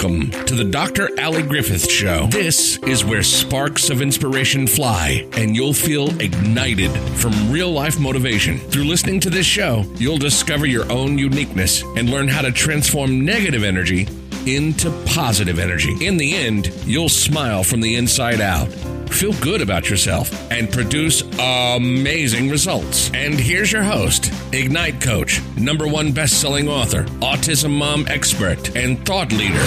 Welcome to the Dr. Ali Griffith Show. This is where sparks of inspiration fly and you'll feel ignited from real life motivation. Through listening to this show, you'll discover your own uniqueness and learn how to transform negative energy into positive energy. In the end, you'll smile from the inside out feel good about yourself, and produce amazing results. And here's your host, Ignite Coach, number one best selling author, autism mom expert, and thought leader,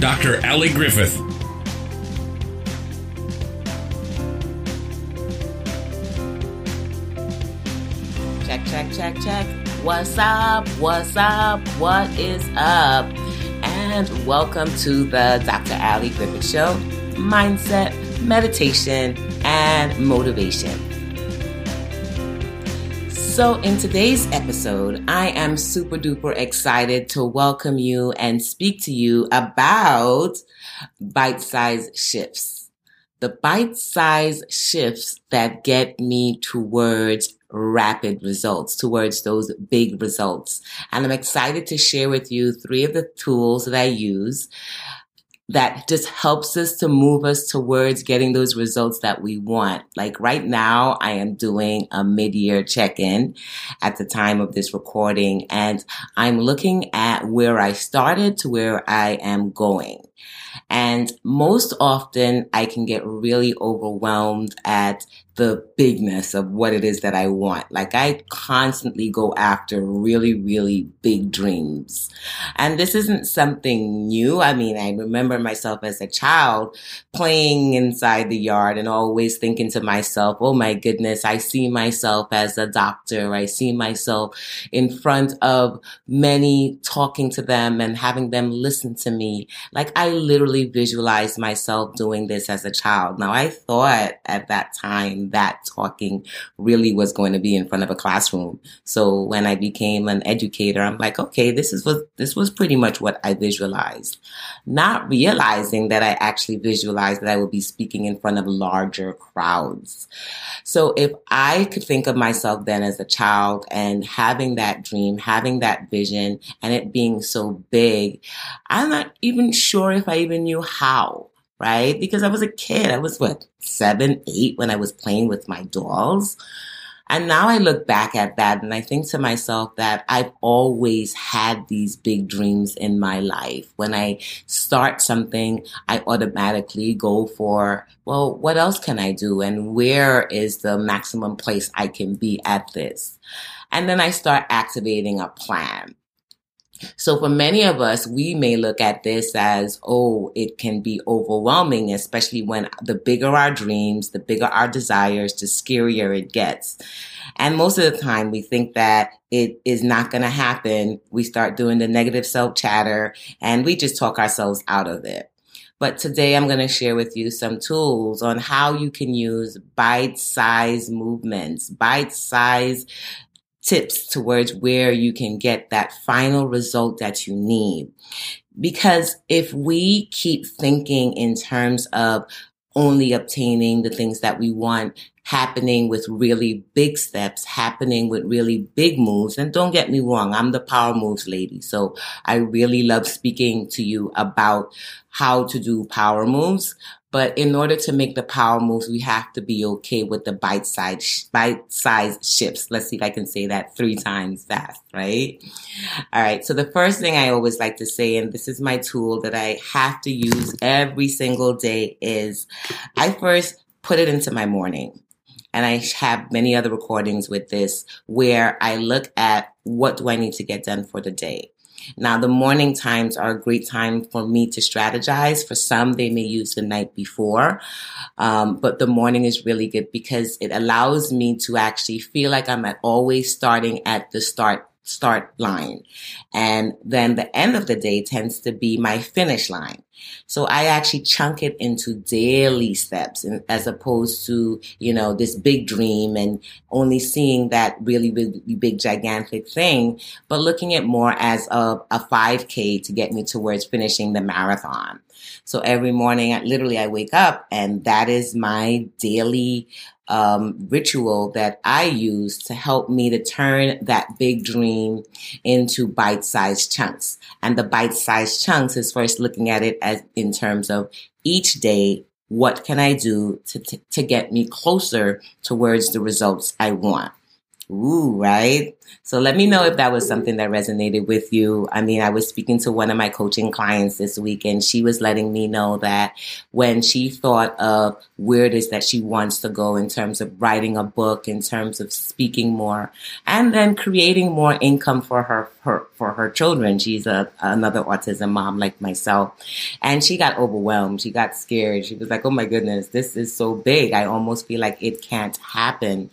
Dr. Ali Griffith. Check, check, check, check. What's up? What's up? What is up? And welcome to the Dr. Ali Griffith Show Mindset meditation, and motivation. So, in today's episode, I am super duper excited to welcome you and speak to you about bite size shifts. The bite size shifts that get me towards rapid results, towards those big results. And I'm excited to share with you three of the tools that I use that just helps us to move us towards getting those results that we want. Like right now, I am doing a mid-year check-in at the time of this recording and I'm looking at where I started to where I am going. And most often I can get really overwhelmed at the bigness of what it is that I want. Like I constantly go after really, really big dreams. And this isn't something new. I mean, I remember myself as a child playing inside the yard and always thinking to myself, oh my goodness, I see myself as a doctor. I see myself in front of many talking to them and having them listen to me. Like I literally visualized myself doing this as a child. Now I thought at that time that talking really was going to be in front of a classroom. So when I became an educator, I'm like, okay, this is what, this was pretty much what I visualized. Not realizing that I actually visualized that I would be speaking in front of larger crowds. So if I could think of myself then as a child and having that dream, having that vision and it being so big, I'm not even sure if I even knew how right? Because I was a kid. I was what, seven, eight when I was playing with my dolls. And now I look back at that and I think to myself that I've always had these big dreams in my life. When I start something, I automatically go for, well, what else can I do? And where is the maximum place I can be at this? And then I start activating a plan. So for many of us, we may look at this as, oh, it can be overwhelming, especially when the bigger our dreams, the bigger our desires, the scarier it gets. And most of the time we think that it is not going to happen. We start doing the negative self chatter and we just talk ourselves out of it. But today I'm going to share with you some tools on how you can use bite size movements, bite size tips towards where you can get that final result that you need. Because if we keep thinking in terms of only obtaining the things that we want happening with really big steps, happening with really big moves. And don't get me wrong, I'm the power moves lady. So I really love speaking to you about how to do power moves. But in order to make the power moves, we have to be okay with the bite size, bite size shifts. Let's see if I can say that three times fast, right? All right. So the first thing I always like to say, and this is my tool that I have to use every single day is I first put it into my morning. And I have many other recordings with this where I look at what do I need to get done for the day. Now, the morning times are a great time for me to strategize. For some, they may use the night before. Um, but the morning is really good because it allows me to actually feel like I'm always starting at the start start line. And then the end of the day tends to be my finish line. So I actually chunk it into daily steps as opposed to, you know, this big dream and only seeing that really big, big gigantic thing, but looking at more as a, a 5K to get me towards finishing the marathon. So every morning, literally, I wake up and that is my daily um, ritual that I use to help me to turn that big dream into bite sized chunks. And the bite sized chunks is first looking at it as in terms of each day, what can I do to, to, to get me closer towards the results I want? Ooh, right? So let me know if that was something that resonated with you. I mean, I was speaking to one of my coaching clients this week and she was letting me know that when she thought of where it is that she wants to go in terms of writing a book, in terms of speaking more, and then creating more income for her, her for her children. She's a another autism mom like myself. And she got overwhelmed. She got scared. She was like, Oh my goodness, this is so big. I almost feel like it can't happen.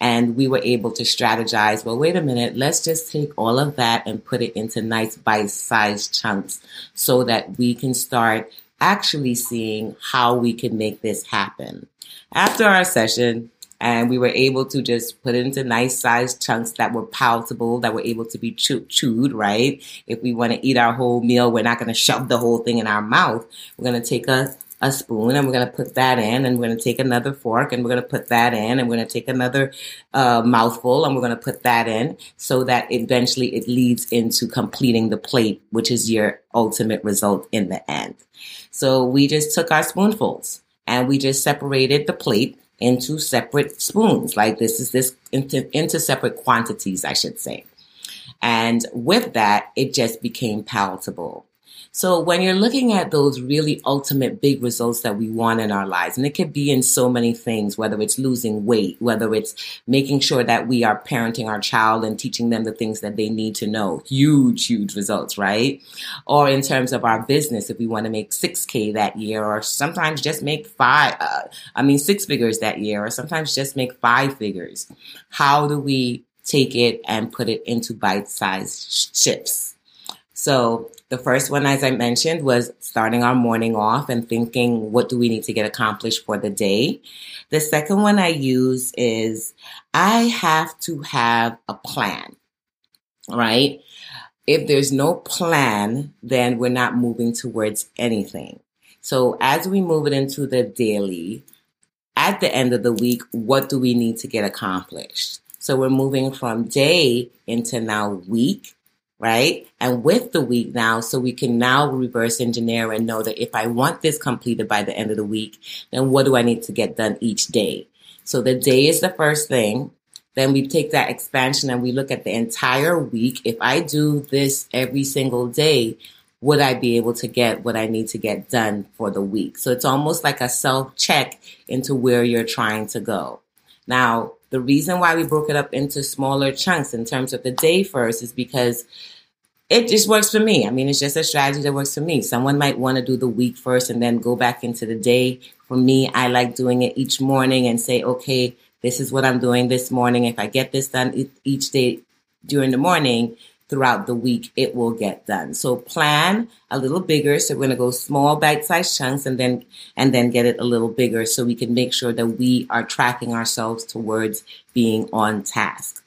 And we were able to strategize. Well, wait a minute. Let's just take all of that and put it into nice bite sized chunks so that we can start actually seeing how we can make this happen. After our session, and we were able to just put it into nice sized chunks that were palatable, that were able to be chew- chewed, right? If we want to eat our whole meal, we're not going to shove the whole thing in our mouth. We're going to take a a spoon and we're going to put that in and we're going to take another fork and we're going to put that in and we're going to take another uh, mouthful and we're going to put that in so that eventually it leads into completing the plate, which is your ultimate result in the end. So we just took our spoonfuls and we just separated the plate into separate spoons. Like this is this into, into separate quantities, I should say. And with that, it just became palatable. So when you're looking at those really ultimate big results that we want in our lives, and it could be in so many things, whether it's losing weight, whether it's making sure that we are parenting our child and teaching them the things that they need to know, huge, huge results, right? Or in terms of our business, if we want to make 6K that year, or sometimes just make five, uh, I mean, six figures that year, or sometimes just make five figures. How do we take it and put it into bite sized chips? So the first one, as I mentioned, was starting our morning off and thinking, what do we need to get accomplished for the day? The second one I use is I have to have a plan, right? If there's no plan, then we're not moving towards anything. So as we move it into the daily, at the end of the week, what do we need to get accomplished? So we're moving from day into now week right? And with the week now, so we can now reverse engineer and know that if I want this completed by the end of the week, then what do I need to get done each day? So the day is the first thing. Then we take that expansion and we look at the entire week. If I do this every single day, would I be able to get what I need to get done for the week? So it's almost like a self check into where you're trying to go. Now, the reason why we broke it up into smaller chunks in terms of the day first is because it just works for me. I mean, it's just a strategy that works for me. Someone might want to do the week first and then go back into the day. For me, I like doing it each morning and say, okay, this is what I'm doing this morning. If I get this done each day during the morning, throughout the week, it will get done. So plan a little bigger. So we're going to go small bite-sized chunks and then, and then get it a little bigger so we can make sure that we are tracking ourselves towards being on task.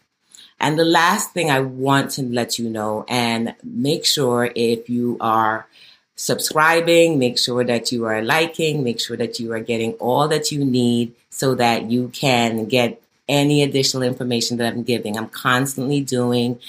And the last thing I want to let you know and make sure if you are subscribing, make sure that you are liking, make sure that you are getting all that you need so that you can get any additional information that I'm giving. I'm constantly doing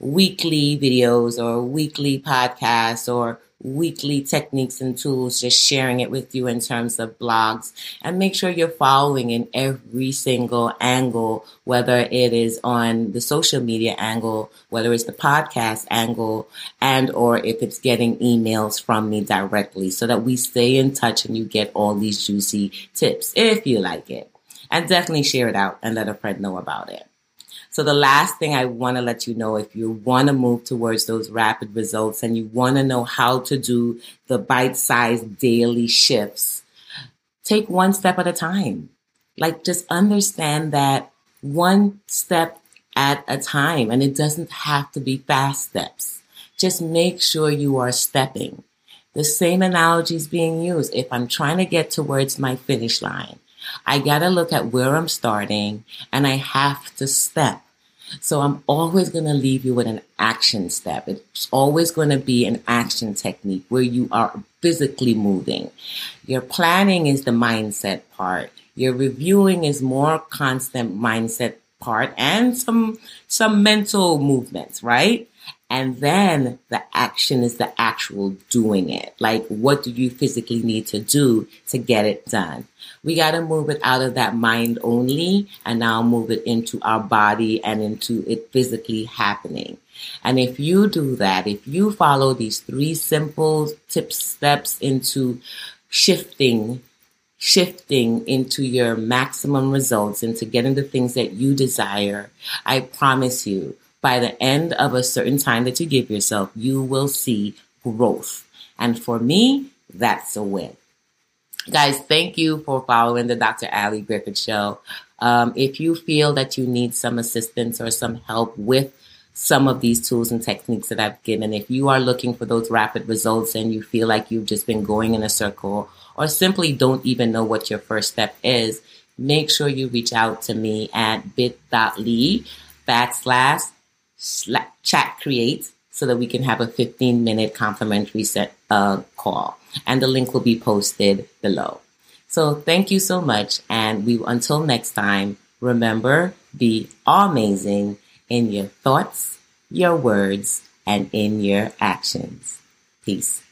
weekly videos or weekly podcasts or weekly techniques and tools, just sharing it with you in terms of blogs and make sure you're following in every single angle, whether it is on the social media angle, whether it's the podcast angle and or if it's getting emails from me directly so that we stay in touch and you get all these juicy tips if you like it. And definitely share it out and let a friend know about it. So the last thing I want to let you know, if you want to move towards those rapid results and you want to know how to do the bite-sized daily shifts, take one step at a time. Like just understand that one step at a time and it doesn't have to be fast steps. Just make sure you are stepping. The same analogy is being used. If I'm trying to get towards my finish line, I got to look at where I'm starting and I have to step. So I'm always going to leave you with an action step. It's always going to be an action technique where you are physically moving. Your planning is the mindset part. Your reviewing is more constant mindset part and some, some mental movements, right? And then the action is the actual doing it. Like, what do you physically need to do to get it done? We got to move it out of that mind only and now move it into our body and into it physically happening. And if you do that, if you follow these three simple tips, steps into shifting, shifting into your maximum results, into getting the things that you desire, I promise you, by the end of a certain time that you give yourself, you will see growth. And for me, that's a win. Guys, thank you for following the Dr. Ali Griffith Show. Um, if you feel that you need some assistance or some help with some of these tools and techniques that I've given, if you are looking for those rapid results and you feel like you've just been going in a circle or simply don't even know what your first step is, make sure you reach out to me at bit.ly backslash chat create so that we can have a 15 minute complimentary set uh, call. And the link will be posted below. So thank you so much. And we, until next time, remember, be amazing in your thoughts, your words, and in your actions. Peace.